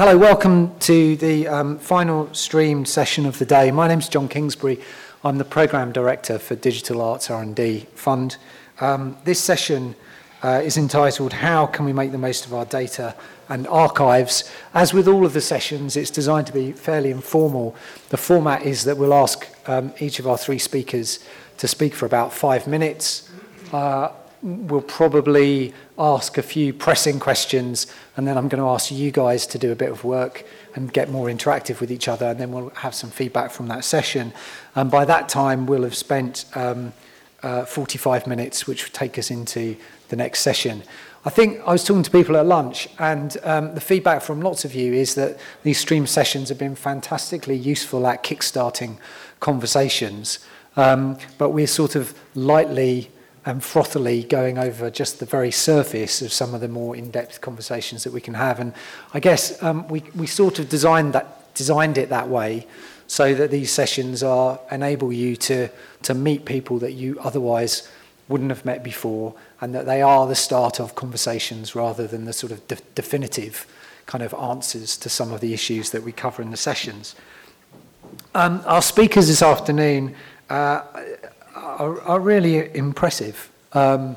Hello, welcome to the um, final streamed session of the day. My name's Jon Kingsbury. I'm the Programme Director for Digital Arts R&D Fund. Um, this session uh, is entitled How Can We Make the Most of Our Data and Archives. As with all of the sessions, it's designed to be fairly informal. The format is that we'll ask um, each of our three speakers to speak for about five minutes. Uh, we'll probably ask a few pressing questions, and then I'm going to ask you guys to do a bit of work and get more interactive with each other, and then we'll have some feedback from that session. And by that time, we'll have spent um, uh, 45 minutes, which will take us into the next session. I think I was talking to people at lunch, and um, the feedback from lots of you is that these stream sessions have been fantastically useful at kickstarting conversations. Um, but we're sort of lightly and frothily going over just the very surface of some of the more in-depth conversations that we can have. And I guess um, we, we sort of designed, that, designed it that way so that these sessions are enable you to, to meet people that you otherwise wouldn't have met before and that they are the start of conversations rather than the sort of de definitive kind of answers to some of the issues that we cover in the sessions. Um, our speakers this afternoon uh, are, are really impressive. Um,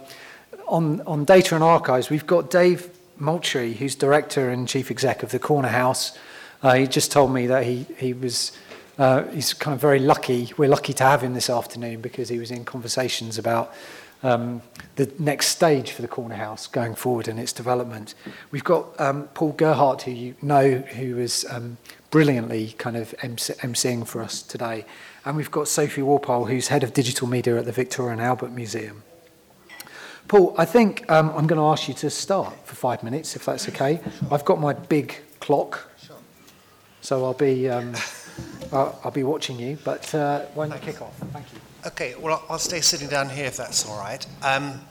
on, on data and archives, we've got Dave Moultry, who's director and chief exec of the Cornerhouse. Uh, he just told me that he, he was uh, he's kind of very lucky. We're lucky to have him this afternoon because he was in conversations about um, the next stage for the Cornerhouse going forward and its development. We've got um, Paul Gerhardt, who you know, who was um, brilliantly kind of MC- emceeing for us today. And we've got Sophie Walpole, who's head of digital media at the Victoria and Albert Museum. Paul, I think um, I'm going to ask you to start for five minutes, if that's okay. I've got my big clock, so I'll be, um, I'll, I'll be watching you. But uh, why don't you kick off? Thank you. Okay, well, I'll stay sitting down here if that's all right. Um,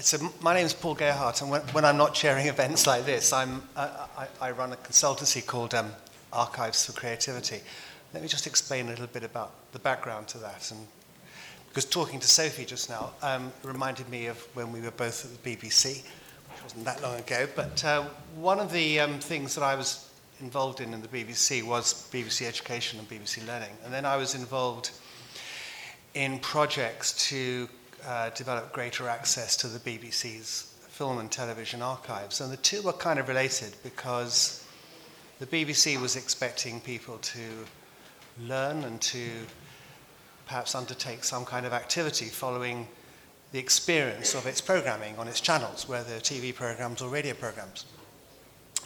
so my name is Paul Gerhardt, and when, when I'm not chairing events like this, I'm, uh, I, I run a consultancy called um, Archives for Creativity. Let me just explain a little bit about the background to that. And because talking to Sophie just now um, reminded me of when we were both at the BBC, which wasn't that long ago. But uh, one of the um, things that I was involved in in the BBC was BBC Education and BBC Learning. And then I was involved in projects to uh, develop greater access to the BBC's film and television archives. And the two were kind of related because the BBC was expecting people to learn and to perhaps undertake some kind of activity following the experience of its programming on its channels, whether TV programs or radio programs.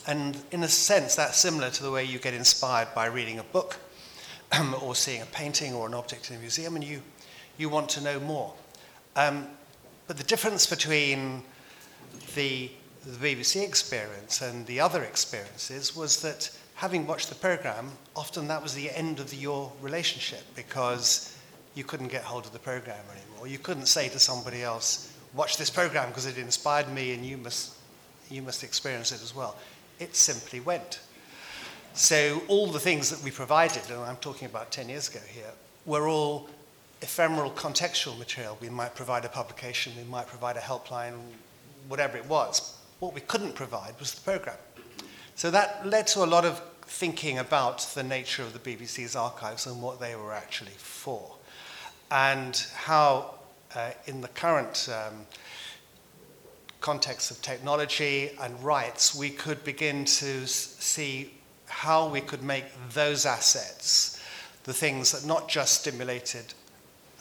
And in a sense, that's similar to the way you get inspired by reading a book or seeing a painting or an object in a museum, and you, you want to know more. Um, but the difference between the, the BBC experience and the other experiences was that having watched the program, often that was the end of the, your relationship because you couldn't get hold of the program anymore. You couldn't say to somebody else, watch this program because it inspired me and you must, you must experience it as well. It simply went. So all the things that we provided, and I'm talking about 10 years ago here, were all ephemeral contextual material. We might provide a publication, we might provide a helpline, whatever it was. What we couldn't provide was the program. So that led to a lot of thinking about the nature of the BBC's archives and what they were actually for. And how, uh, in the current um, context of technology and rights, we could begin to see how we could make those assets the things that not just stimulated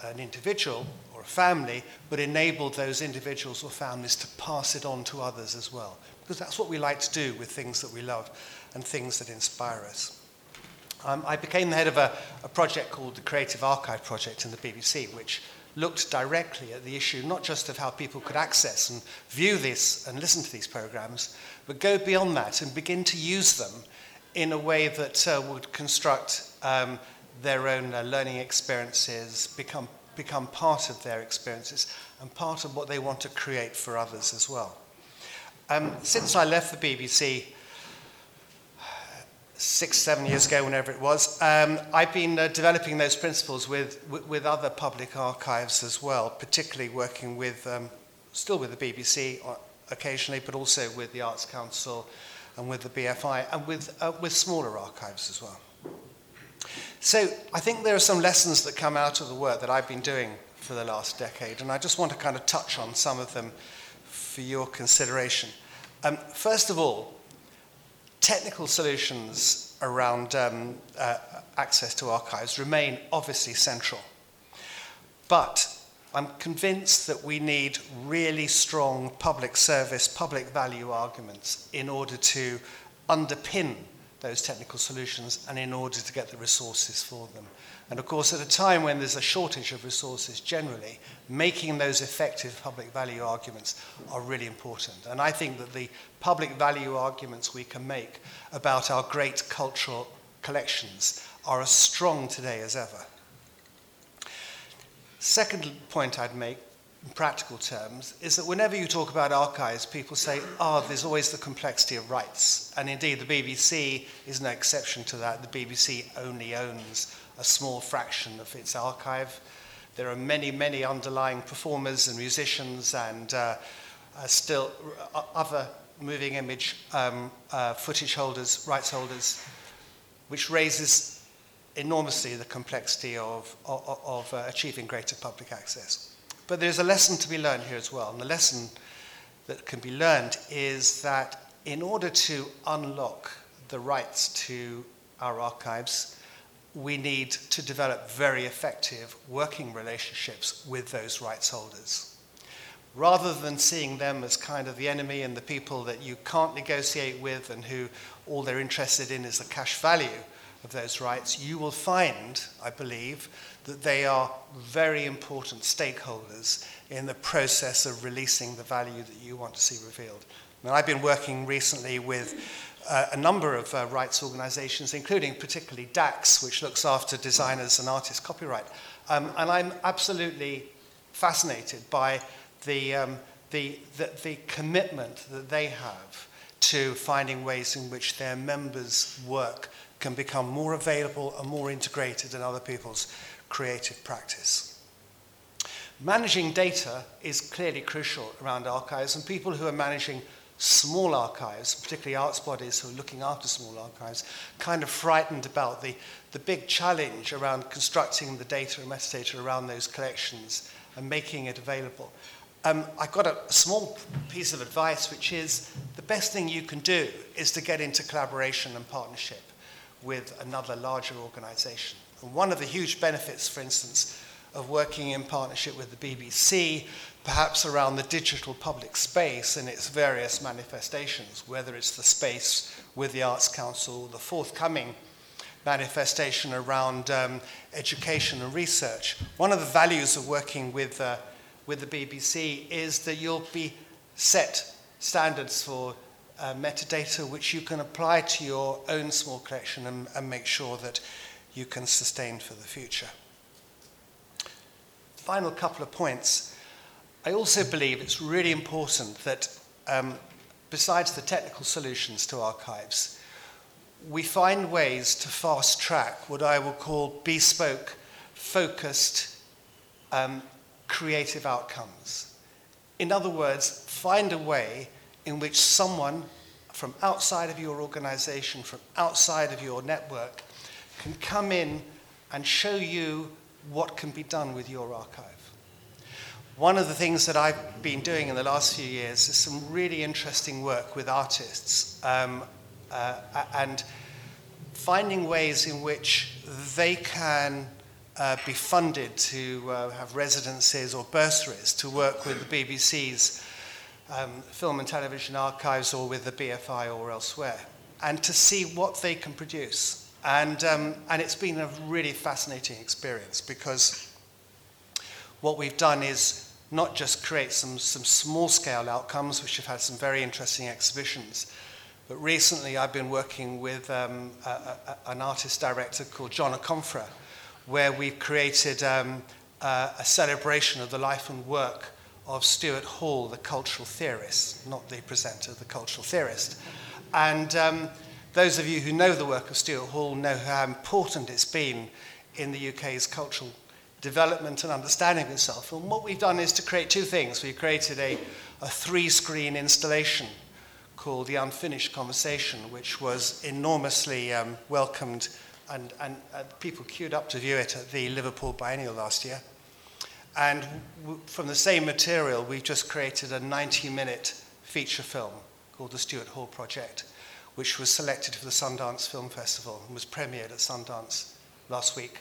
an individual family, but enabled those individuals or families to pass it on to others as well because that's what we like to do with things that we love and things that inspire us. Um, I became the head of a, a project called the Creative Archive Project in the BBC, which looked directly at the issue not just of how people could access and view this and listen to these programs, but go beyond that and begin to use them in a way that uh, would construct um, their own uh, learning experiences, become, become part of their experiences, and part of what they want to create for others as well. Um, since I left the BBC six, seven years ago, whenever it was, um, I've been uh, developing those principles with, with, with, other public archives as well, particularly working with, um, still with the BBC occasionally, but also with the Arts Council, and with the BFI and with, uh, with smaller archives as well. So I think there are some lessons that come out of the work that I've been doing for the last decade, and I just want to kind of touch on some of them for your consideration. Um, first of all, technical solutions around um, uh, access to archives remain obviously central. But I'm convinced that we need really strong public service, public value arguments in order to underpin those technical solutions and in order to get the resources for them. And of course, at a time when there's a shortage of resources generally, making those effective public value arguments are really important. And I think that the public value arguments we can make about our great cultural collections are as strong today as ever. Second point I'd make in practical terms is that whenever you talk about archives, people say, oh, there's always the complexity of rights. And indeed, the BBC is no exception to that. The BBC only owns a small fraction of its archive. There are many, many underlying performers and musicians and uh, uh, still uh, other moving image um, uh, footage holders, rights holders, which raises enormously the complexity of, of, of uh, achieving greater public access. But there's a lesson to be learned here as well. And the lesson that can be learned is that in order to unlock the rights to our archives, we need to develop very effective working relationships with those rights holders. Rather than seeing them as kind of the enemy and the people that you can't negotiate with and who all they're interested in is the cash value of those rights, you will find, I believe, that they are very important stakeholders in the process of releasing the value that you want to see revealed. Now, I've been working recently with uh, a number of uh, rights organizations, including particularly DACS, which looks after designers and artists' copyright. Um, and I'm absolutely fascinated by the, um, the, the, the commitment that they have to finding ways in which their members' work can become more available and more integrated in other people's creative practice. Managing data is clearly crucial around archives, and people who are managing small archives, particularly arts bodies who are looking after small archives, kind of frightened about the, the big challenge around constructing the data and metadata around those collections and making it available. Um, I've got a small piece of advice, which is the best thing you can do is to get into collaboration and partnership with another larger organization. And one of the huge benefits, for instance, of working in partnership with the BBC perhaps around the digital public space and its various manifestations, whether it's the space with the Arts Council, the forthcoming manifestation around um, education and research. One of the values of working with, uh, with the BBC is that you'll be set standards for uh, metadata which you can apply to your own small collection and, and make sure that you can sustain for the future. Final couple of points. I also believe it's really important that, um, besides the technical solutions to archives, we find ways to fast track what I will call bespoke, focused, um, creative outcomes. In other words, find a way in which someone from outside of your organization, from outside of your network, can come in and show you what can be done with your archive. One of the things that I've been doing in the last few years is some really interesting work with artists um, uh, and finding ways in which they can uh, be funded to uh, have residencies or bursaries to work with the BBC's um, film and television archives or with the BFI or elsewhere, and to see what they can produce. And, um, and it's been a really fascinating experience because what we've done is not just create some, some small scale outcomes, which have had some very interesting exhibitions, but recently I've been working with um, a, a, an artist director called John Akomfrah, where we've created um, a, a celebration of the life and work of Stuart Hall, the cultural theorist, not the presenter, the cultural theorist. And um, those of you who know the work of Stuart Hall know how important it's been in the UK's cultural development and understanding of itself. And what we've done is to create two things. We've created a, a three screen installation called The Unfinished Conversation, which was enormously um, welcomed and, and uh, people queued up to view it at the Liverpool Biennial last year. And w- from the same material, we've just created a 90 minute feature film called The Stuart Hall Project, which was selected for the Sundance Film Festival and was premiered at Sundance last week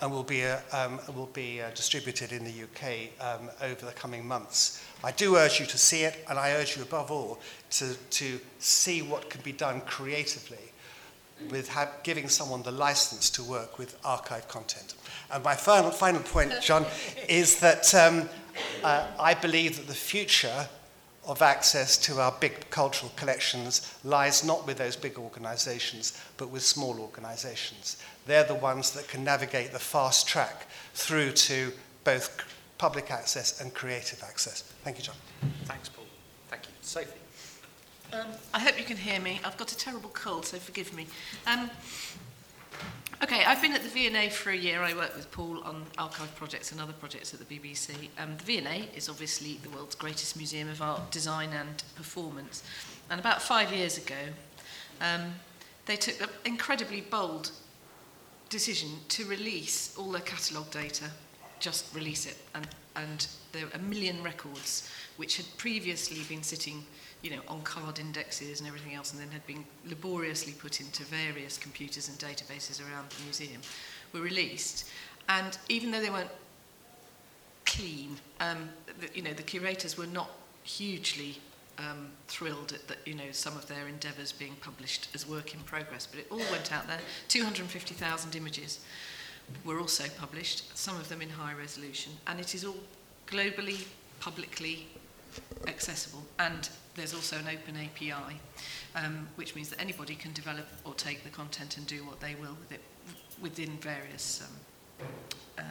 and will be, uh, um, will be uh, distributed in the UK um, over the coming months. I do urge you to see it, and I urge you above all to, to see what can be done creatively with ha- giving someone the license to work with archive content. And my final, final point, Jon, is that um, uh, I believe that the future of access to our big cultural collections lies not with those big organizations, but with small organizations. They're the ones that can navigate the fast track through to both public access and creative access. Thank you, Jon. Thanks, Paul. Thank you. Sophie. Um, I hope you can hear me. I've got a terrible cold, so forgive me. Um, okay, I've been at the V&A for a year. I work with Paul on archive projects and other projects at the BBC. Um, the V&A is obviously the world's greatest museum of art, design and performance. And about five years ago, um, they took an incredibly bold decision to release all their catalogue data, just release it. And, and there are a million records which had previously been sitting you know, on card indexes and everything else, and then had been laboriously put into various computers and databases around the museum, were released. And even though they weren't clean, um, the, you know, the curators were not hugely um, thrilled at that, you know, some of their endeavours being published as work in progress. But it all went out there. 250,000 images were also published, some of them in high resolution, and it is all globally, publicly accessible. And there's also an open API, um, which means that anybody can develop or take the content and do what they will with it within various. Um, uh,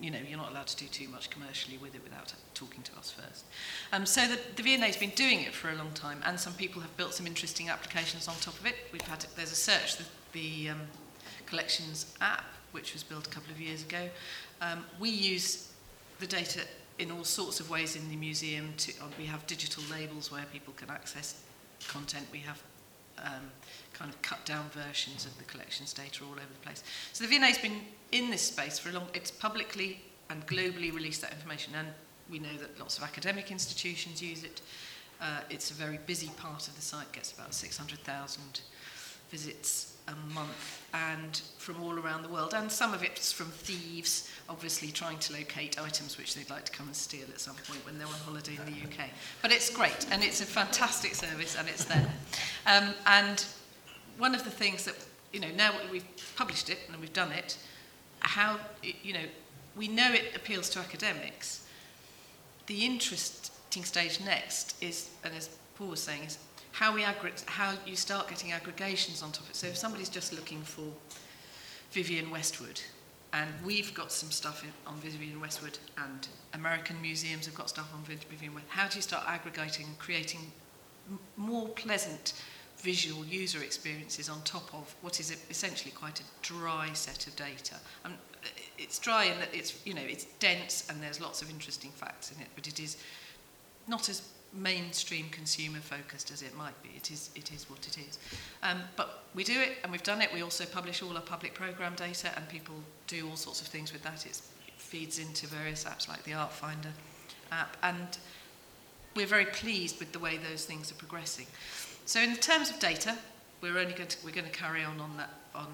you know, you're not allowed to do too much commercially with it without talking to us first. Um, so the, the V&A has been doing it for a long time, and some people have built some interesting applications on top of it. We've had there's a search the, the um, collections app, which was built a couple of years ago. Um, we use the data in all sorts of ways in the museum. To, uh, we have digital labels where people can access content. We have um, kind of cut down versions of the collections data all over the place. So the V&A has been in this space for a long, it's publicly and globally released that information and we know that lots of academic institutions use it. Uh, it's a very busy part of the site, gets about 600,000 visits a month and from all around the world. And some of it's from thieves, obviously trying to locate items which they'd like to come and steal at some point when they're on holiday in the UK. But it's great and it's a fantastic service and it's there. Um, and one of the things that, you know, now we've published it and we've done it, how, you know, we know it appeals to academics. The interesting stage next is, and as Paul was saying, is how, we how you start getting aggregations on top of it. So if somebody's just looking for Vivienne Westwood, and we've got some stuff in, on Vivienne Westwood, and American museums have got stuff on Vivienne Westwood, how do you start aggregating, and creating more pleasant visual user experiences on top of what is essentially quite a dry set of data. Um, it's dry that it's, you know, it's dense and there's lots of interesting facts in it, but it is not as mainstream consumer focused as it might be. It is, it is what it is. Um, but we do it and we've done it. We also publish all our public program data and people do all sorts of things with that. It's, it feeds into various apps like the Art Finder app and we're very pleased with the way those things are progressing. So in terms of data, we're only going to, we're going to carry on on that, on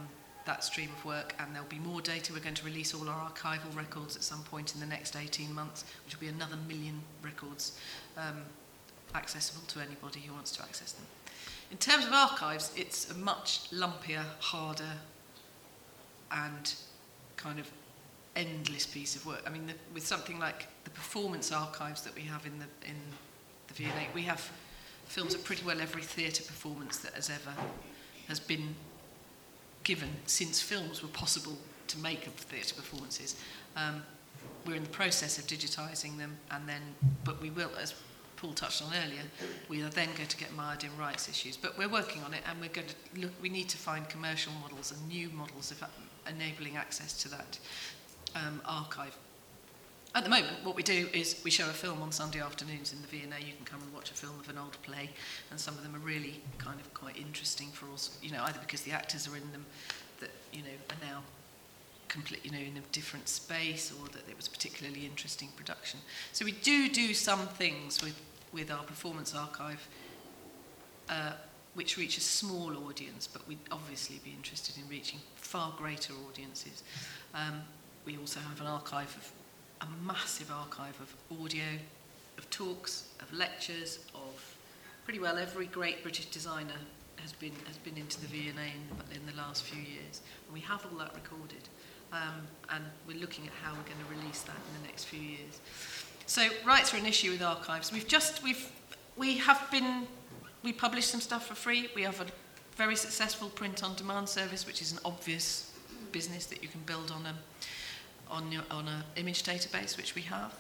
that stream of work and there'll be more data. We're going to release all our archival records at some point in the next 18 months, which will be another million records um, accessible to anybody who wants to access them. In terms of archives, it's a much lumpier, harder, and kind of endless piece of work. I mean, the, with something like the performance archives that we have in the in the V&A, we have films of pretty well every theatre performance that has ever has been given since films were possible to make of theatre performances. Um, we're in the process of digitising them, and then, but we will, as Paul touched on earlier, we are then going to get mired in rights issues. But we're working on it, and we're going to look. We need to find commercial models and new models of enabling access to that um, archive. At the moment, what we do is we show a film on Sunday afternoons in the V&A. You can come and watch a film of an old play, and some of them are really kind of quite interesting for us, you know, either because the actors are in them that, you know, are now complete, you know, in a different space or that it was a particularly interesting production. So we do do some things with, with our performance archive uh, which reach a small audience, but we'd obviously be interested in reaching far greater audiences. Um, we also have an archive of a massive archive of audio, of talks, of lectures, of pretty well every great British designer has been has been into the V&A in, in the last few years. And we have all that recorded. Um, and we're looking at how we're going to release that in the next few years. So rights are an issue with archives. We've just we've we have been we publish some stuff for free. We have a very successful print on demand service, which is an obvious business that you can build on a on, your, on an image database, which we have.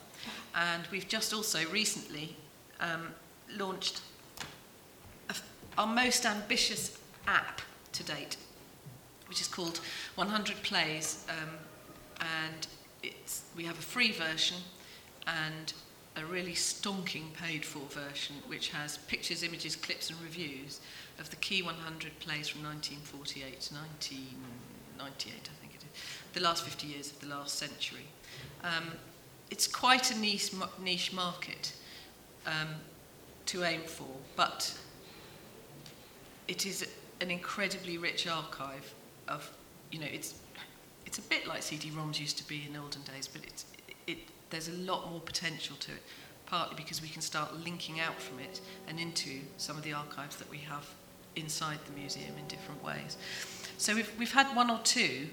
And we've just also recently um, launched a, our most ambitious app to date, which is called 100 Plays. Um, and it's, we have a free version and a really stonking paid for version, which has pictures, images, clips, and reviews of the key 100 plays from 1948 to 1998, I think it is, the last 50 years of the last century. Um, it's quite a niche, niche market um, to aim for, but it is an incredibly rich archive of, you know, it's, it's a bit like CD-ROMs used to be in olden days, but it's, it, there's a lot more potential to it, partly because we can start linking out from it and into some of the archives that we have inside the museum in different ways. So we've, we've had one or two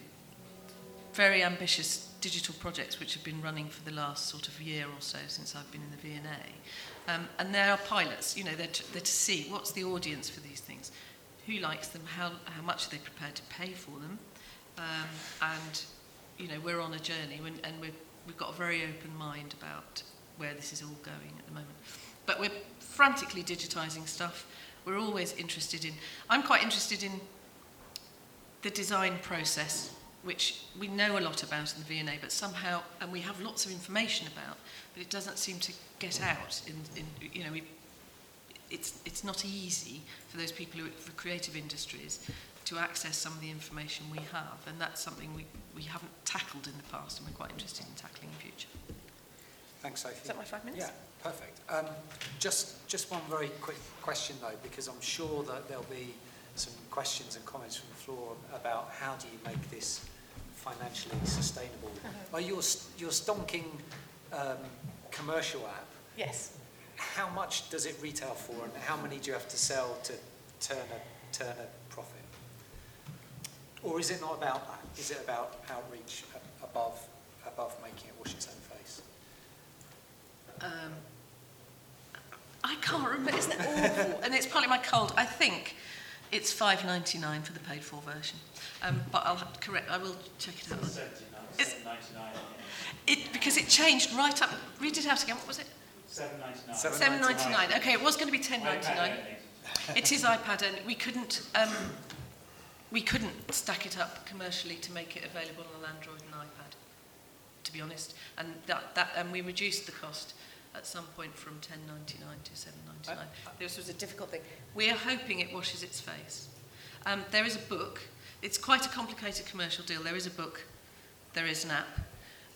very ambitious digital projects which have been running for the last sort of year or so since I've been in the V&A. Um, and they are pilots, you know, they're to, they're to see what's the audience for these things, who likes them, how, how much are they prepared to pay for them. Um, and, you know, we're on a journey and, and we're, we've got a very open mind about where this is all going at the moment. But we're frantically digitising stuff. We're always interested in, I'm quite interested in the design process which we know a lot about in the V&A, but somehow, and we have lots of information about, but it doesn't seem to get out. In, in you know, we, it's it's not easy for those people who for creative industries to access some of the information we have, and that's something we we haven't tackled in the past, and we're quite interested in tackling in the future. Thanks, Sophie. Is that my five minutes? Yeah, perfect. Um, just just one very quick question though, because I'm sure that there'll be some questions and comments from the floor about how do you make this financially sustainable. Uh-huh. Are your, your stonking um, commercial app, yes. How much does it retail for and how many do you have to sell to turn a, turn a profit? Or is it not about that? Is it about outreach above, above making it wash its own face? Um, I can't remember. Isn't it awful? and it's partly my cold. I think it's 5.99 for the paid for version. Um, but I'll have to correct, I will check it out. It's, it, because it changed right up, read it out again, what was it? 7.99. 7.99. Okay, it was going to be 10.99. it is iPad and we couldn't, um, we couldn't stack it up commercially to make it available on Android and iPad, to be honest. And that, that, and we reduced the cost at some point from 10.99 to 7.99. Uh, this was a difficult thing. We are hoping it washes its face. Um, there is a book. It's quite a complicated commercial deal. There is a book. There is an app.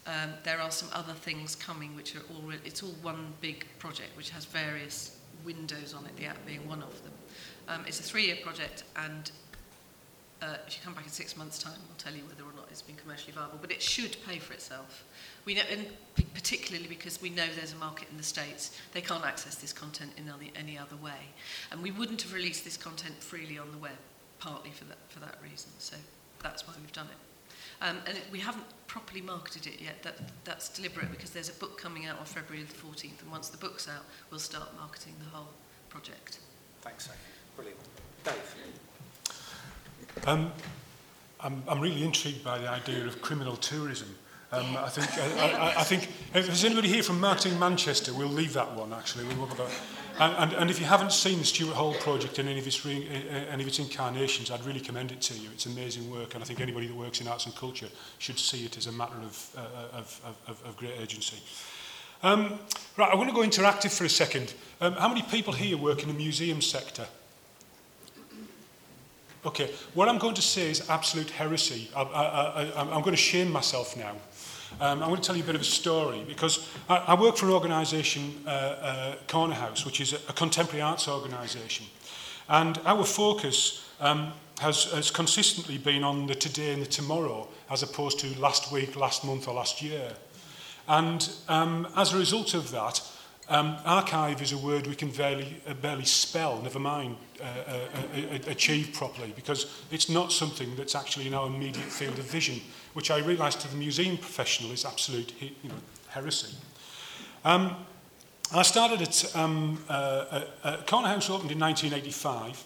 Um, there are some other things coming, which are all. It's all one big project, which has various windows on it. The app being one of them. Um, it's a three-year project, and uh, if you come back in six months' time, we'll tell you whether or not it's been commercially viable. But it should pay for itself. We know, and particularly because we know there's a market in the States, they can't access this content in any, other way. And we wouldn't have released this content freely on the web, partly for that, for that reason. So that's why we've done it. Um, and it, we haven't properly marketed it yet. That, that's deliberate because there's a book coming out on February the 14th. And once the book's out, we'll start marketing the whole project. Thanks, Amy. Brilliant. Dave? Um, I'm, I'm really intrigued by the idea of criminal tourism. Um, I think, I, I, I think if there's anybody here from Marketing Manchester, we'll leave that one actually. We'll have a, and, and, and if you haven't seen the Stuart Hall project in any of, its re, uh, any of its incarnations, I'd really commend it to you. It's amazing work, and I think anybody that works in arts and culture should see it as a matter of, uh, of, of, of great urgency. Um, right, I want to go interactive for a second. Um, how many people here work in the museum sector? Okay, what I'm going to say is absolute heresy. I, I, I, I'm going to shame myself now. Um, I'm going to tell you a bit of a story because I, I work for an organisation, uh, uh, Cornerhouse, which is a, a contemporary arts organisation. And our focus um, has, has consistently been on the today and the tomorrow as opposed to last week, last month or last year. And um, as a result of that, um, archive is a word we can barely, uh, barely spell, never mind uh, uh, uh, uh, achieve properly, because it's not something that's actually in our immediate field of vision, which I realise to the museum professional is absolute you know, heresy. Um, I started at um, uh, uh, Cornerhouse opened in 1985,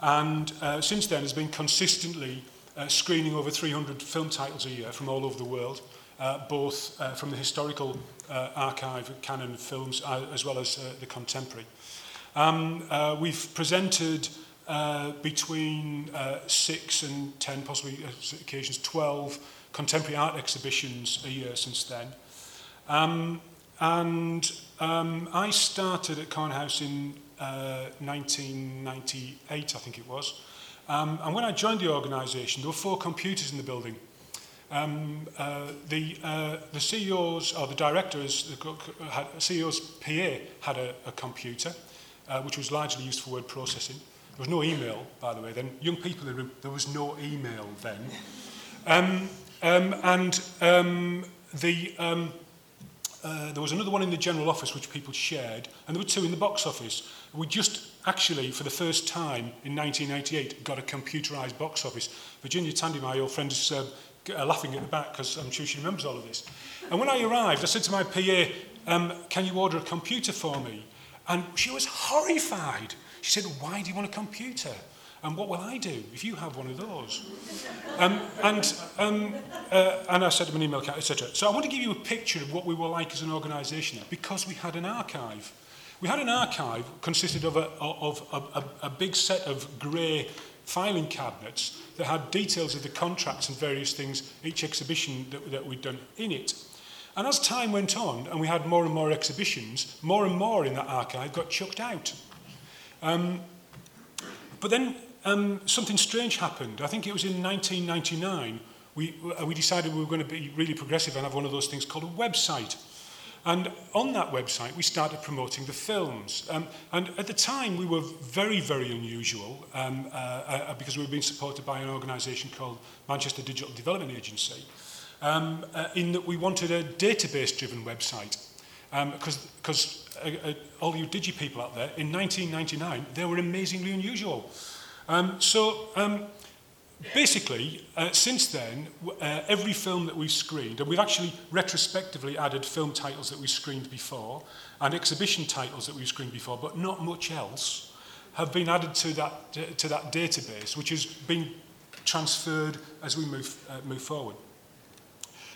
and uh, since then has been consistently uh, screening over 300 film titles a year from all over the world uh, both uh, from the historical uh, archive canon of films uh, as well as uh, the contemporary. Um, uh, we've presented uh, between uh, six and ten, possibly uh, occasions, 12 contemporary art exhibitions a year since then. Um, and um, I started at Cornerhouse in uh, 1998, I think it was. Um, and when I joined the organisation, there were four computers in the building. Um, uh, the, uh, the CEOs or the directors, the had, CEO's PA had a, a computer, uh, which was largely used for word processing. There was no email, by the way. Then young people, in there was no email then. Um, um, and um, the, um, uh, there was another one in the general office which people shared, and there were two in the box office. We just actually, for the first time in 1988, got a computerized box office. Virginia Tandy, my old friend, has uh, uh, laughing at the back because I'm sure she remembers all of this. And when I arrived, I said to my PA, um, can you order a computer for me? And she was horrified. She said, why do you want a computer? And what will I do if you have one of those? um, and, um, uh, and I said to an email etc. So I want to give you a picture of what we were like as an organisation because we had an archive. We had an archive consisted of a, of a, a, a big set of grey filing cabinets that had details of the contracts and various things, each exhibition that, that we'd done in it. And as time went on and we had more and more exhibitions, more and more in that archive got chucked out. Um, but then um, something strange happened. I think it was in 1999 we, we decided we were going to be really progressive and have one of those things called a website. And on that website, we started promoting the films. Um, and at the time, we were very, very unusual um, uh, uh, because we were being supported by an organisation called Manchester Digital Development Agency, um, uh, in that we wanted a database-driven website. Because um, uh, uh, all you digi people out there, in 1999, they were amazingly unusual. Um, so um, basically, uh, since then, uh, every film that we've screened, and we've actually retrospectively added film titles that we screened before, and exhibition titles that we've screened before, but not much else, have been added to that, to that database, which has been transferred as we move, uh, move forward.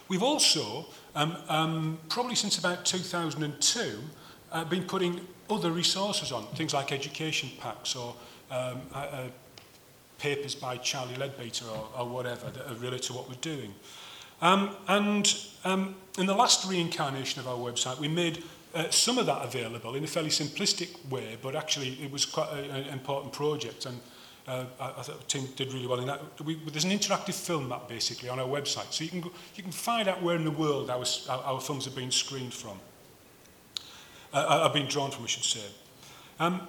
We've also, um, um, probably since about 2002, uh, been putting other resources on, things like education packs or um, uh, uh, papers by Charlie Leadbeater or, or whatever that are related to what we're doing. Um, and um, in the last reincarnation of our website, we made uh, some of that available in a fairly simplistic way, but actually it was quite an important project, and uh, I, I thought team did really well in that. We, there's an interactive film map basically on our website, so you can, go, you can find out where in the world our, our, our films are being screened from, uh, have been drawn from, I should say. Um,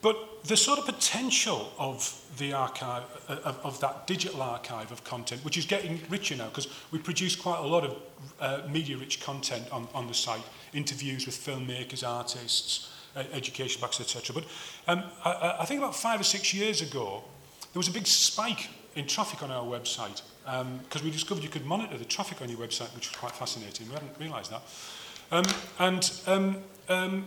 But the sort of potential of the archive, uh, of, of that digital archive of content, which is getting richer now, because we produce quite a lot of uh, media-rich content on, on the site, interviews with filmmakers, artists, uh, education backs, etc. But um, I, I think about five or six years ago, there was a big spike in traffic on our website, because um, we discovered you could monitor the traffic on your website, which was quite fascinating. We hadn't realised that. Um, and um, um,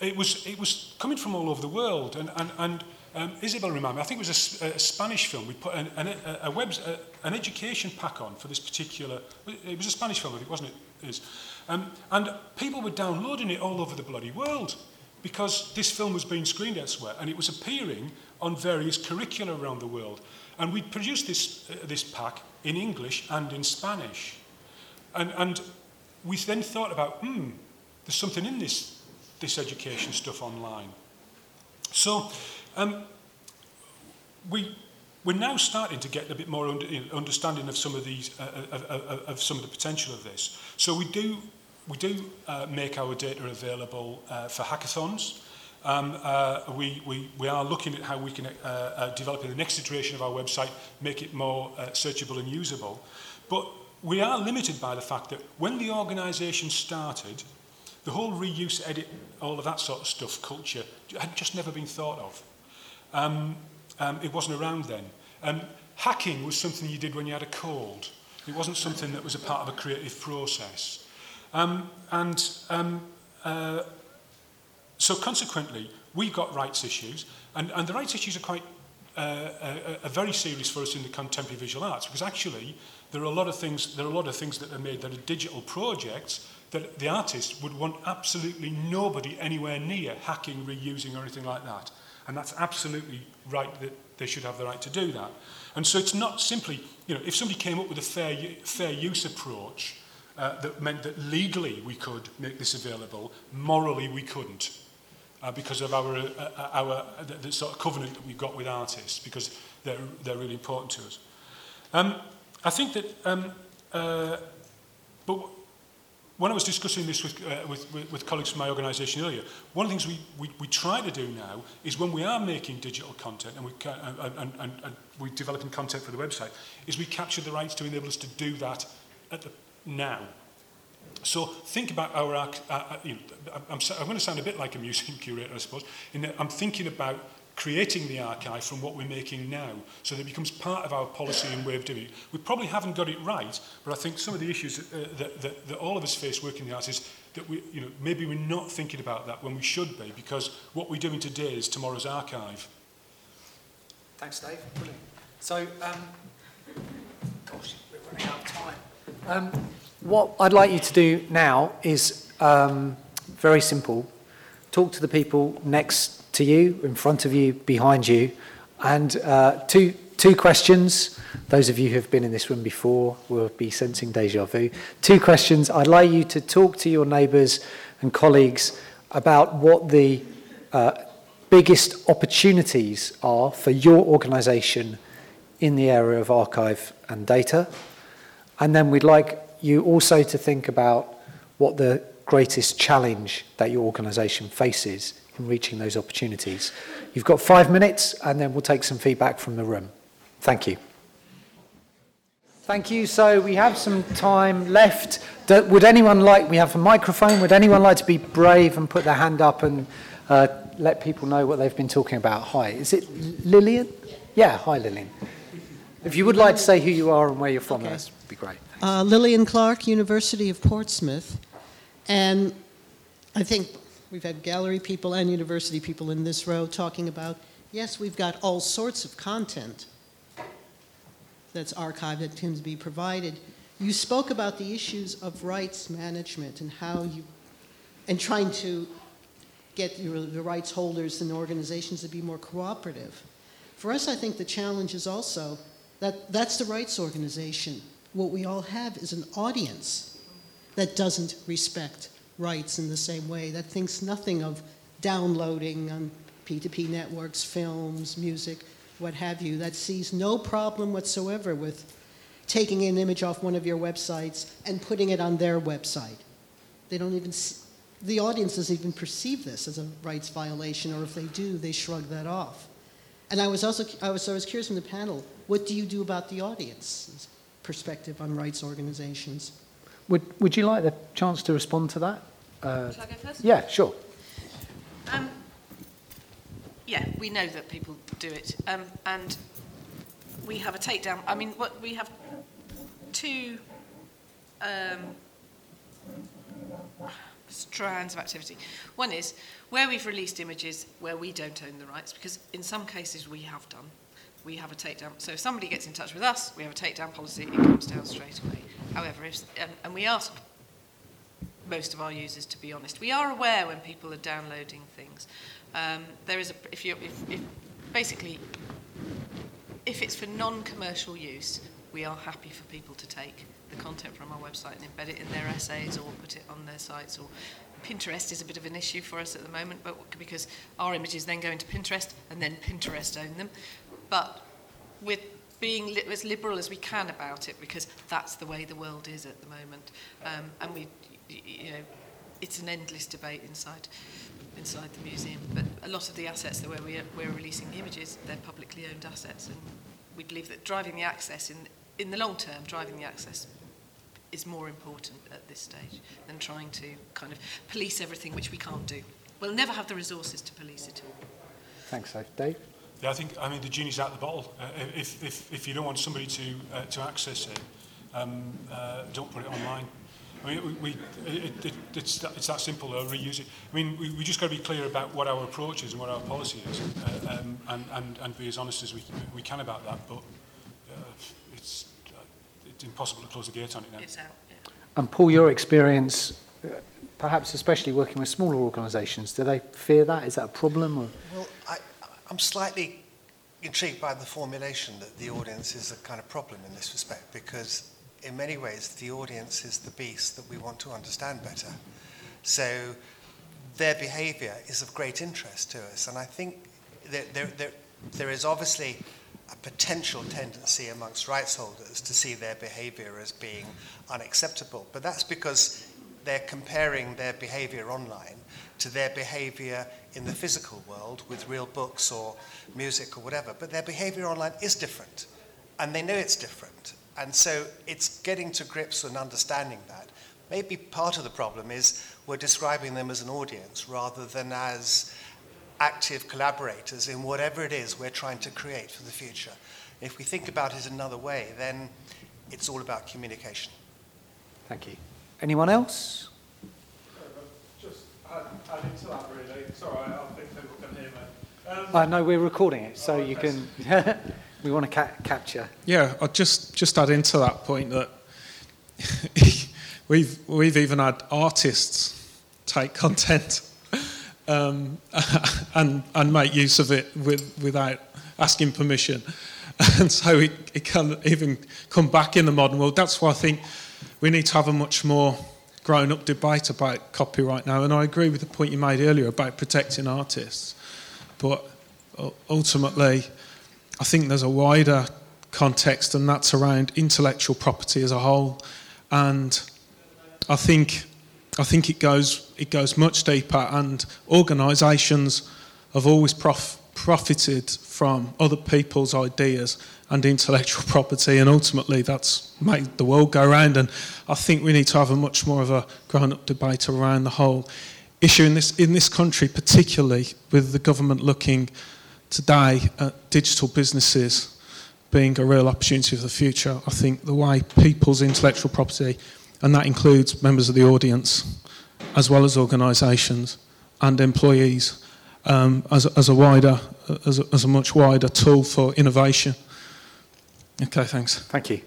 it was, it was coming from all over the world. And, and, and um, Isabel reminded me, I think it was a, a Spanish film. We put an, an, a, a a, an education pack on for this particular, it was a Spanish film, I think, wasn't it is. Um, and people were downloading it all over the bloody world. because this film was being screened elsewhere and it was appearing on various curricula around the world. And we produced this, uh, this pack in English and in Spanish. And, and we then thought about, hmm, there's something in this, this education stuff online. So um, we, we're now starting to get a bit more under, understanding of some of these, uh, uh of, of, of some of the potential of this. So we do, we do uh, make our data available uh, for hackathons. Um, uh, we, we, we are looking at how we can uh, uh, develop the next iteration of our website, make it more uh, searchable and usable. But we are limited by the fact that when the organisation started, the whole reuse, edit, all of that sort of stuff, culture, had just never been thought of. Um, um, it wasn't around then. Um, hacking was something you did when you had a cold. It wasn't something that was a part of a creative process. Um, and um, uh, so consequently, we've got rights issues, and, and the rights issues are quite uh, are, are very serious for us in the contemporary visual arts because actually there are a lot of things there are a lot of things that are made that are digital projects that the artist would want absolutely nobody anywhere near hacking, reusing or anything like that. And that's absolutely right that they should have the right to do that. And so it's not simply, you know, if somebody came up with a fair, fair use approach uh, that meant that legally we could make this available, morally we couldn't. Uh, because of our, uh, our the, the sort of covenant that we've got with artists, because they're, they're really important to us. Um, I think that, um, uh, but when I was discussing this with, uh, with, with, with colleagues from my organisation earlier, one of the things we, we, we try to do now is when we are making digital content and, we ca and, and, and, we're developing content for the website, is we capture the rights to enable us to do that at the now. So think about our, uh, uh, you know, I'm, I'm going to sound a bit like a museum curator, I suppose, in that I'm thinking about creating the archive from what we're making now so that it becomes part of our policy and way of doing it. We probably haven't got it right, but I think some of the issues that, uh, that, that, that all of us face working in the arts is that we, you know, maybe we're not thinking about that when we should be because what we're doing today is tomorrow's archive. Thanks, Dave. Brilliant. So, um, gosh, we're running out of time. Um, what I'd like you to do now is um, very simple. Talk to the people next to you, in front of you, behind you. And uh, two, two questions. Those of you who have been in this room before will be sensing deja vu. Two questions. I'd like you to talk to your neighbours and colleagues about what the uh, biggest opportunities are for your organisation in the area of archive and data. And then we'd like you also to think about what the greatest challenge that your organisation faces in reaching those opportunities. You've got five minutes, and then we'll take some feedback from the room. Thank you. Thank you. So we have some time left. Would anyone like, we have a microphone, would anyone like to be brave and put their hand up and uh, let people know what they've been talking about? Hi. Is it Lillian? Yeah, hi Lillian. If you would like to say who you are and where you're from, okay. that'd be great. Uh, Lillian Clark, University of Portsmouth. And I think We've had gallery people and university people in this row talking about, yes, we've got all sorts of content that's archived that can be provided. You spoke about the issues of rights management and how you, and trying to get your, the rights holders and organizations to be more cooperative. For us, I think the challenge is also that that's the rights organization. What we all have is an audience that doesn't respect rights in the same way, that thinks nothing of downloading on P2P networks, films, music, what have you, that sees no problem whatsoever with taking an image off one of your websites and putting it on their website. They don't even, see, the audience doesn't even perceive this as a rights violation, or if they do, they shrug that off. And I was also, I was, I was curious from the panel, what do you do about the audience's perspective on rights organizations? Would, would you like the chance to respond to that? Uh, Shall I go first? Yeah, sure. Um, yeah, we know that people do it. Um, and we have a takedown. I mean, what we have two um, strands of activity. One is where we've released images where we don't own the rights, because in some cases we have done. We have a takedown. So if somebody gets in touch with us, we have a takedown policy, it comes down straight away. However, if, and, and we ask most of our users, to be honest. We are aware when people are downloading things. Um, there is a, if you, if, if basically, if it's for non-commercial use, we are happy for people to take the content from our website and embed it in their essays or put it on their sites or Pinterest is a bit of an issue for us at the moment but because our images then go into Pinterest and then Pinterest own them but we're being li as liberal as we can about it because that's the way the world is at the moment um, and we you know it's an endless debate inside inside the museum but a lot of the assets that where we are, we're releasing the images they're publicly owned assets and we believe that driving the access in in the long term driving the access is more important at this stage than trying to kind of police everything, which we can't do. We'll never have the resources to police it all. Thanks, Dave. Yeah, I think, I mean, the genie's out of the bottle. Uh, if, if, if you don't want somebody to, uh, to access it, um, uh, don't put it online. I mean, we, we, it, it, it's, that, it's that simple, uh, reuse it. I mean, we, we just got to be clear about what our approach is and what our policy is, uh, um, and, and, and be as honest as we, we can about that, but uh, it's, uh, it's impossible to close the gate on it now. It's out. Yeah. And Paul, your experience, uh, perhaps especially working with smaller organisations, do they fear that? Is that a problem? Or? Well, I, I'm slightly intrigued by the formulation that the audience is a kind of problem in this respect because in many ways the audience is the beast that we want to understand better. So their behaviour is of great interest to us and I think there, there, there, there is obviously a potential tendency amongst rights holders to see their behavior as being unacceptable. But that's because they're comparing their behavior online to their behavior in the physical world with real books or music or whatever. But their behavior online is different, and they know it's different. And so it's getting to grips and understanding that. Maybe part of the problem is we're describing them as an audience rather than as active collaborators in whatever it is we're trying to create for the future. If we think about it another way, then it's all about communication. Thank you. Anyone else? Just add, add into that really. It's all right, I think people can hear me. Um, Uh, no, we're recording it, so Oh, you okay. can. we want to ca- capture. Yeah, I'll just just add into that point that we've we've even had artists take content um, and and make use of it with, without asking permission, and so it, it can even come back in the modern world. That's why I think we need to have a much more grown-up debate about copyright now. And I agree with the point you made earlier about protecting artists, but ultimately. I think there's a wider context, and that's around intellectual property as a whole. And I think, I think it goes it goes much deeper. And organisations have always prof- profited from other people's ideas and intellectual property, and ultimately that's made the world go round. And I think we need to have a much more of a grown-up debate around the whole issue in this in this country, particularly with the government looking today at digital businesses being a real opportunity for the future. I think the way people's intellectual property, and that includes members of the audience, as well as organisations and employees, um, as, as a wider, as a, as a much wider tool for innovation. Okay, thanks. Thank you.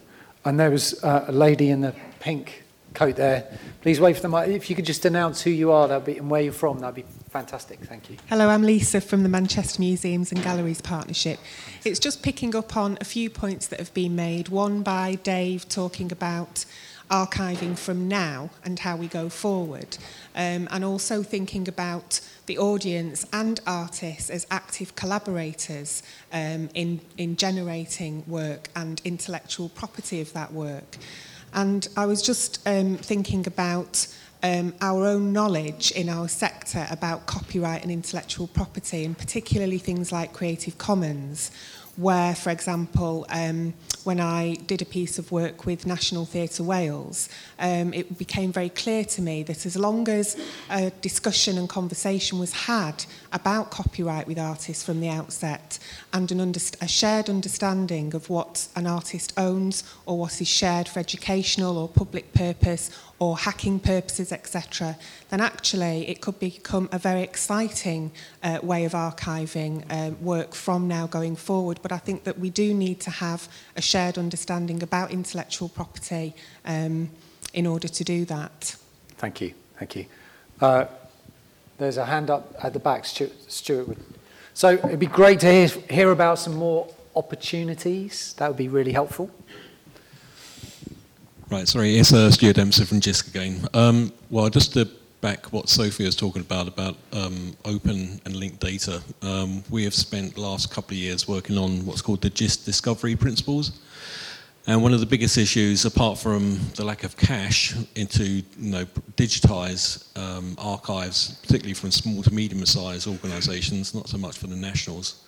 And there was uh, a lady in the pink coat there. Please wave for the mic. If you could just announce who you are that'd be, and where you're from, that'd be fantastic. Thank you. Hello, I'm Lisa from the Manchester Museums and Galleries Partnership. It's just picking up on a few points that have been made. One by Dave talking about archiving from now and how we go forward, um, and also thinking about the audience and artists as active collaborators um, in, in generating work and intellectual property of that work. And I was just um, thinking about um, our own knowledge in our sector about copyright and intellectual property, and particularly things like Creative Commons, where, for example, um, when I did a piece of work with National Theatre Wales, um, it became very clear to me that as long as a discussion and conversation was had about copyright with artists from the outset and an underst- a shared understanding of what an artist owns or what is shared for educational or public purpose or hacking purposes, etc., then actually it could become a very exciting uh, way of archiving uh, work from now going forward. But I think that we do need to have a shared understanding about intellectual property um, in order to do that. Thank you. Thank you. Uh, there's a hand up at the back. Stuart, would. So it'd be great to hear, hear about some more opportunities. That would be really helpful. Right, sorry, it's uh, Stuart Dempster from JISC again. Um, well, just to back what Sophie was talking about, about um, open and linked data, um, we have spent the last couple of years working on what's called the JISC discovery principles. And one of the biggest issues, apart from the lack of cash into you know, digitize um, archives, particularly from small to medium-sized organisations, not so much for the nationals,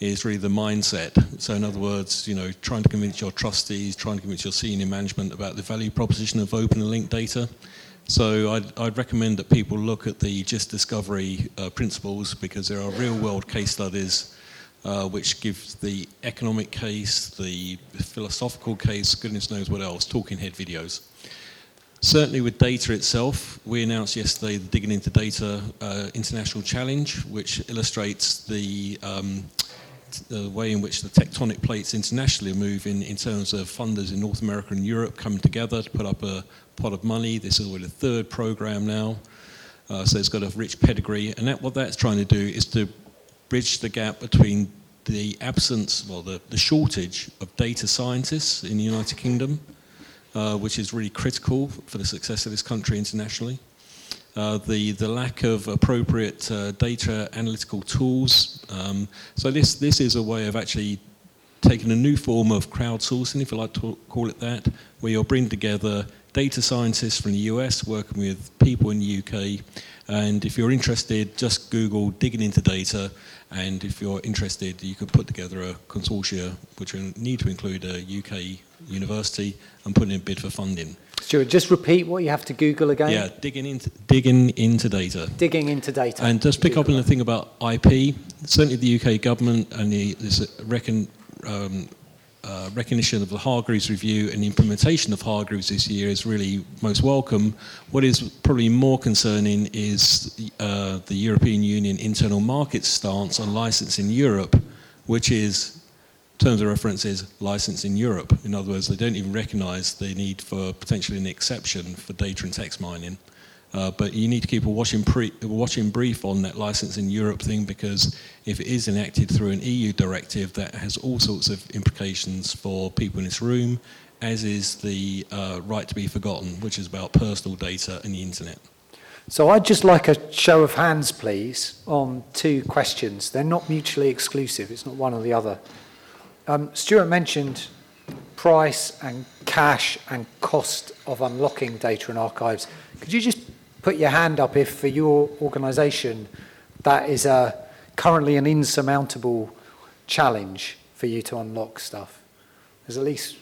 is really the mindset. So in other words, you know, trying to convince your trustees, trying to convince your senior management about the value proposition of open and linked data. So I'd, I'd recommend that people look at the JISC discovery uh, principles because there are real world case studies uh, which gives the economic case, the philosophical case, goodness knows what else, talking head videos. Certainly with data itself, we announced yesterday the Digging into Data uh, International Challenge, which illustrates the um, the way in which the tectonic plates internationally are moving in terms of funders in North America and Europe coming together to put up a pot of money. This is already the third program now, uh, so it's got a rich pedigree. And that, what that's trying to do is to bridge the gap between the absence, well, the, the shortage of data scientists in the United Kingdom, uh, which is really critical for the success of this country internationally uh, the, the lack of appropriate uh, data analytical tools. Um, so this, this is a way of actually taking a new form of crowdsourcing, if you like to call it that, where you're bringing together data scientists from the US working with people in the UK. And if you're interested, just Google digging into data. And if you're interested, you could put together a consortia which will need to include a UK university and put in a bid for funding. Stuart, just repeat what you have to Google again. Yeah, digging into digging into data. Digging into data. And just pick Google up on the thing about IP. Certainly, the UK government and the this reckon, um, uh, recognition of the Hargreaves review and the implementation of Hargreaves this year is really most welcome. What is probably more concerning is uh, the European Union internal market stance on licensing Europe, which is terms of reference is license in Europe. In other words, they don't even recognize the need for potentially an exception for data and text mining. Uh, but you need to keep a watching, pre- watching brief on that license in Europe thing because if it is enacted through an EU directive, that has all sorts of implications for people in this room, as is the uh, right to be forgotten, which is about personal data and the internet. So I'd just like a show of hands, please, on two questions. They're not mutually exclusive, it's not one or the other. Um, Stuart mentioned price and cash and cost of unlocking data and archives. Could you just put your hand up if for your organisation that is a, currently an insurmountable challenge for you to unlock stuff? There's at least.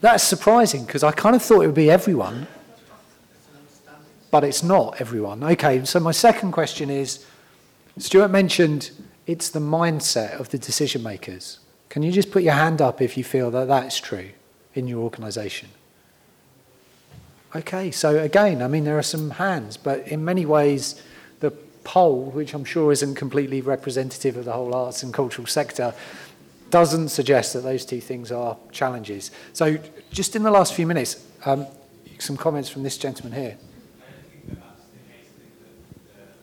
That's surprising because I kind of thought it would be everyone, but it's not everyone. Okay, so my second question is Stuart mentioned it's the mindset of the decision makers. Can you just put your hand up if you feel that that's true in your organisation? Okay, so again, I mean, there are some hands, but in many ways, the poll, which I'm sure isn't completely representative of the whole arts and cultural sector, doesn't suggest that those two things are challenges. So, just in the last few minutes, um, some comments from this gentleman here.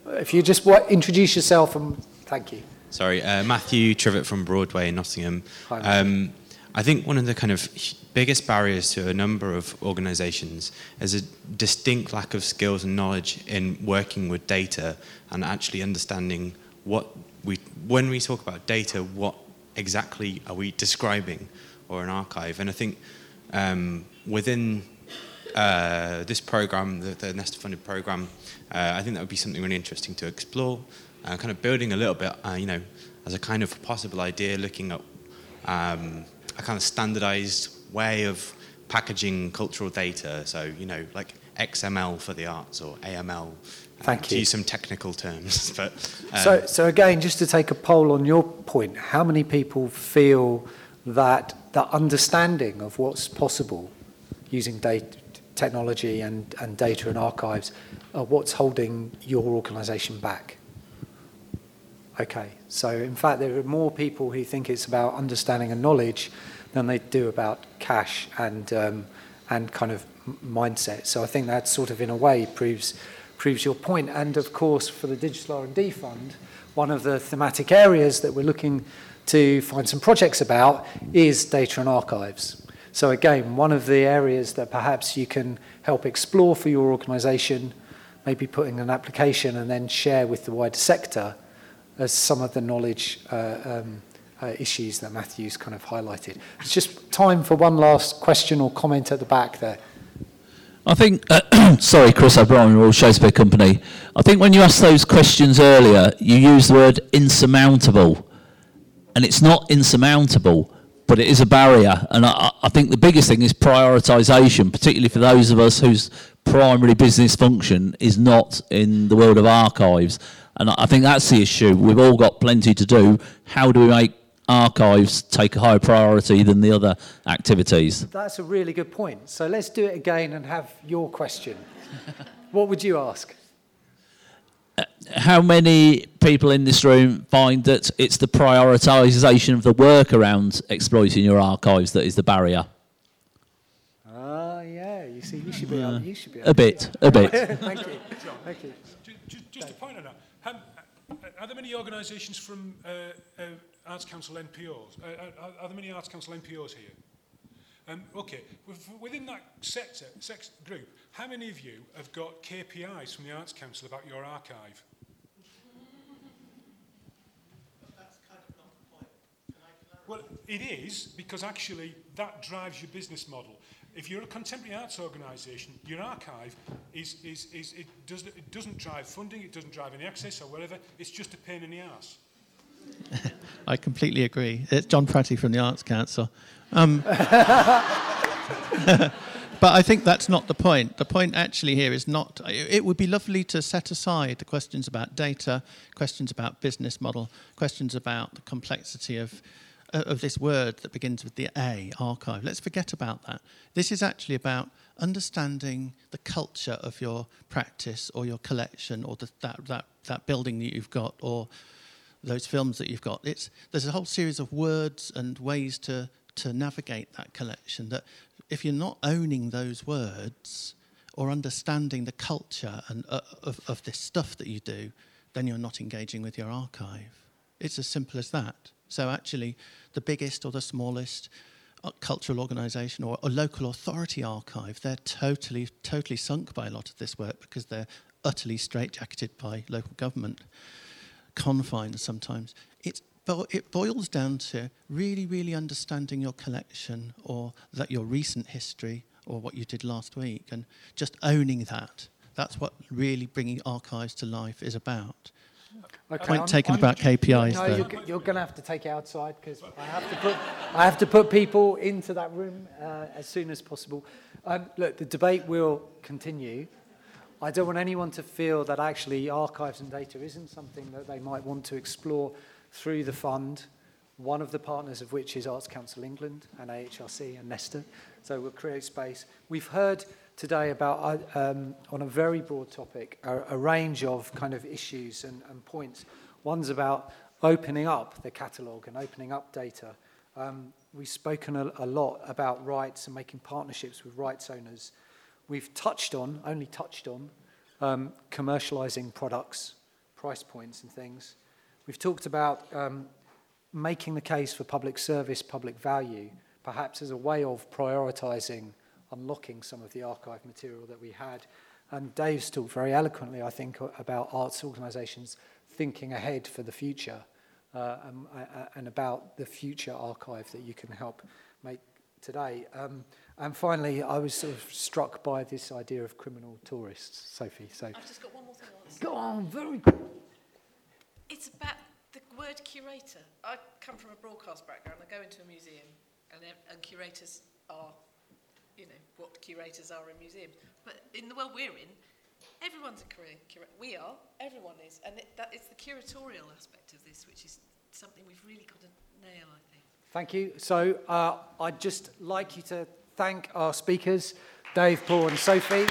If you just what, introduce yourself and thank you. Sorry, uh, Matthew Trivett from Broadway in Nottingham. Hi, um, I think one of the kind of biggest barriers to a number of organisations is a distinct lack of skills and knowledge in working with data and actually understanding what we, when we talk about data, what exactly are we describing or an archive? And I think um, within uh, this program, the, the Nesta funded program, uh, I think that would be something really interesting to explore uh, kind of building a little bit, uh, you know, as a kind of possible idea, looking at um, a kind of standardized way of packaging cultural data. So, you know, like XML for the arts or AML. Thank uh, you. To use some technical terms, but um, so so again, just to take a poll on your point, how many people feel that the understanding of what's possible using data, technology and, and data and archives are what's holding your organisation back? Okay, so in fact, there are more people who think it's about understanding and knowledge than they do about cash and um, and kind of mindset. So I think that sort of, in a way, proves proves your point. And of course, for the Digital R&D Fund, one of the thematic areas that we're looking to find some projects about is data and archives. So again, one of the areas that perhaps you can help explore for your organisation, maybe putting an application and then share with the wider sector as some of the knowledge uh, um, uh, issues that Matthew's kind of highlighted. It's just time for one last question or comment at the back there. I think, uh, sorry, Chris O'Brien, Royal Shakespeare Company. I think when you asked those questions earlier, you used the word insurmountable. And it's not insurmountable, but it is a barrier. And I, I think the biggest thing is prioritisation, particularly for those of us whose primary business function is not in the world of archives. And I think that's the issue. We've all got plenty to do. How do we make archives take a higher priority than the other activities? That's a really good point. So let's do it again and have your question. what would you ask? how many people in this room find that it's the prioritisation of the work around exploiting your archives that is the barrier? Ah, uh, yeah. You see, you should be. Uh, you should be. A bit, a bit. Thank you. Thank you. Just, just a point on that. Um, are there many organisations from uh, uh, Arts Council NPOs? Uh, are, are there many Arts Council NPOs here? Um, okay, within that sector, sex group, how many of you have got KPIs from the Arts Council about your archive? Well, it is because actually that drives your business model. If you're a contemporary arts organisation, your archive is, is, is it, does, it doesn't drive funding, it doesn't drive any access or whatever, it's just a pain in the arse. I completely agree. It's John Pratty from the Arts Council. Um, but I think that's not the point. The point actually here is not. It would be lovely to set aside the questions about data, questions about business model, questions about the complexity of uh, of this word that begins with the A, archive. Let's forget about that. This is actually about understanding the culture of your practice or your collection or the, that, that, that building that you've got or those films that you've got. It's, there's a whole series of words and ways to, to navigate that collection that if you're not owning those words or understanding the culture and, uh, of, of this stuff that you do, then you're not engaging with your archive. It's as simple as that. So actually, the biggest or the smallest uh, cultural organisation or a local authority archive, they're totally, totally sunk by a lot of this work because they're utterly straitjacketed by local government confines sometimes. It's, it boils down to really, really understanding your collection or that your recent history or what you did last week and just owning that. That's what really bringing archives to life is about. Okay, Point taken about KPIs. No, you're, you're going to have to take it outside because I have to put I have to put people into that room uh, as soon as possible. Um, look, the debate will continue. I don't want anyone to feel that actually archives and data isn't something that they might want to explore through the fund, one of the partners of which is Arts Council England and AHRC and Nesta. So we'll create space. We've heard today about, uh, um, on a very broad topic, a, a range of kind of issues and, and points. One's about opening up the catalogue and opening up data. Um, we've spoken a, a lot about rights and making partnerships with rights owners We've touched on, only touched on, um, commercializing products, price points and things. We've talked about um, making the case for public service, public value, perhaps as a way of prioritizing unlocking some of the archive material that we had. And Dave's talked very eloquently, I think, about arts organisations thinking ahead for the future uh, and, uh, and about the future archive that you can help make today. Um, and finally, I was sort of struck by this idea of criminal tourists, Sophie. So I've just got one more thing. Go on, very good. It's about the word curator. I come from a broadcast background. I go into a museum, and, and curators are, you know, what curators are in museums. But in the world we're in, everyone's a curator. We are. Everyone is, and it, that it's the curatorial aspect of this, which is something we've really got to nail. I think. Thank you. So uh, I'd just like you to thank our speakers, Dave, Paul, and Sophie.